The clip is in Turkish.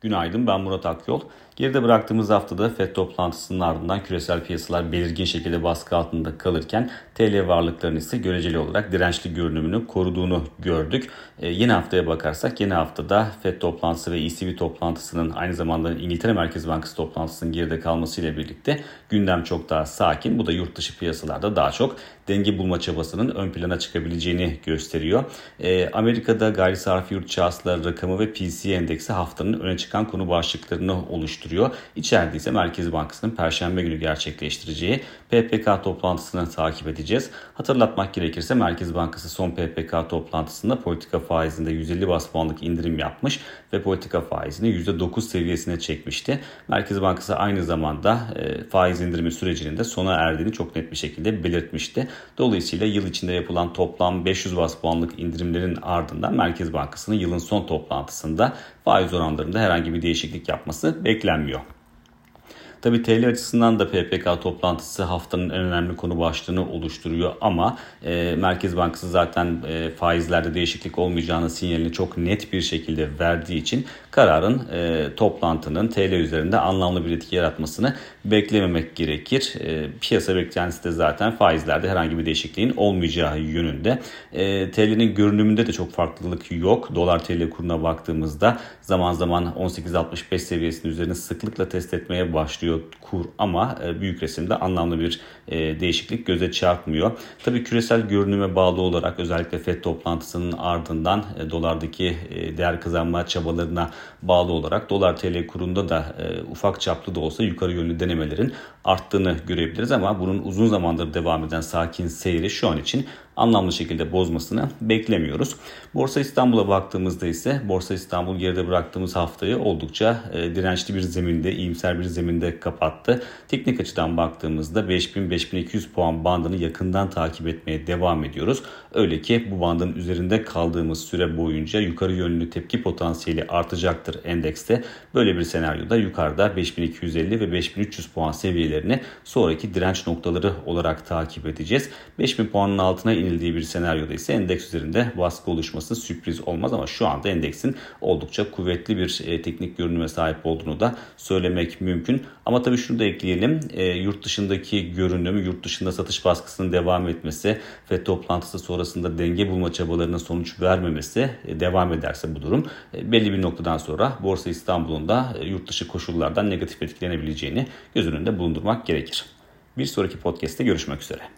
Günaydın ben Murat Akyol. Geride bıraktığımız haftada FED toplantısının ardından küresel piyasalar belirgin şekilde baskı altında kalırken TL varlıklarının ise göreceli olarak dirençli görünümünü koruduğunu gördük. E, yeni haftaya bakarsak yeni haftada FED toplantısı ve ECB toplantısının aynı zamanda İngiltere Merkez Bankası toplantısının geride kalmasıyla birlikte gündem çok daha sakin. Bu da yurt dışı piyasalarda daha çok denge bulma çabasının ön plana çıkabileceğini gösteriyor. E, Amerika'da gayri safi yurt hasılar rakamı ve PCE endeksi haftanın öne çıkan konu başlıklarını oluşturuyor. İçeride ise Merkez Bankası'nın Perşembe günü gerçekleştireceği PPK toplantısını takip edeceğiz. Hatırlatmak gerekirse Merkez Bankası son PPK toplantısında politika faizinde 150 bas puanlık indirim yapmış ve politika faizini %9 seviyesine çekmişti. Merkez Bankası aynı zamanda e, faiz indirimi sürecinin de sona erdiğini çok net bir şekilde belirtmişti. Dolayısıyla yıl içinde yapılan toplam 500 bas puanlık indirimlerin ardından Merkez Bankası'nın yılın son toplantısında faiz oranlarında herhangi bir değişiklik yapması beklenmiyor. Tabii TL açısından da PPK toplantısı haftanın en önemli konu başlığını oluşturuyor ama e, Merkez Bankası zaten e, faizlerde değişiklik olmayacağını sinyalini çok net bir şekilde verdiği için kararın e, toplantının TL üzerinde anlamlı bir etki yaratmasını beklememek gerekir. E, piyasa beklentisi de zaten faizlerde herhangi bir değişikliğin olmayacağı yönünde. E, TL'nin görünümünde de çok farklılık yok. Dolar TL kuruna baktığımızda zaman zaman 18.65 seviyesinin üzerine sıklıkla test etmeye başlıyor artıyor kur ama e, büyük resimde anlamlı bir e, değişiklik göze çarpmıyor. Tabii küresel görünüme bağlı olarak özellikle FED toplantısının ardından e, dolardaki değer kazanma çabalarına bağlı olarak dolar TL kurunda da ufak çaplı da olsa yukarı yönlü denemelerin arttığını görebiliriz ama bunun uzun zamandır devam eden sakin seyri şu an için anlamlı şekilde bozmasını beklemiyoruz. Borsa İstanbul'a baktığımızda ise Borsa İstanbul geride bıraktığımız haftayı oldukça e, dirençli bir zeminde, iyimser bir zeminde kapattı. Teknik açıdan baktığımızda 5000-5200 puan bandını yakından takip etmeye devam ediyoruz. Öyle ki bu bandın üzerinde kaldığımız süre boyunca yukarı yönlü tepki potansiyeli artacaktır endekste. Böyle bir senaryoda yukarıda 5250 ve 5300 puan seviyelerini sonraki direnç noktaları olarak takip edeceğiz. 5000 puanın altına in inildiği bir senaryoda ise endeks üzerinde baskı oluşması sürpriz olmaz ama şu anda endeksin oldukça kuvvetli bir e, teknik görünüme sahip olduğunu da söylemek mümkün. Ama tabii şunu da ekleyelim. E, yurt dışındaki görünüm, yurt dışında satış baskısının devam etmesi ve toplantısı sonrasında denge bulma çabalarının sonuç vermemesi e, devam ederse bu durum e, belli bir noktadan sonra Borsa İstanbul'un da e, yurt dışı koşullardan negatif etkilenebileceğini göz önünde bulundurmak gerekir. Bir sonraki podcast'te görüşmek üzere.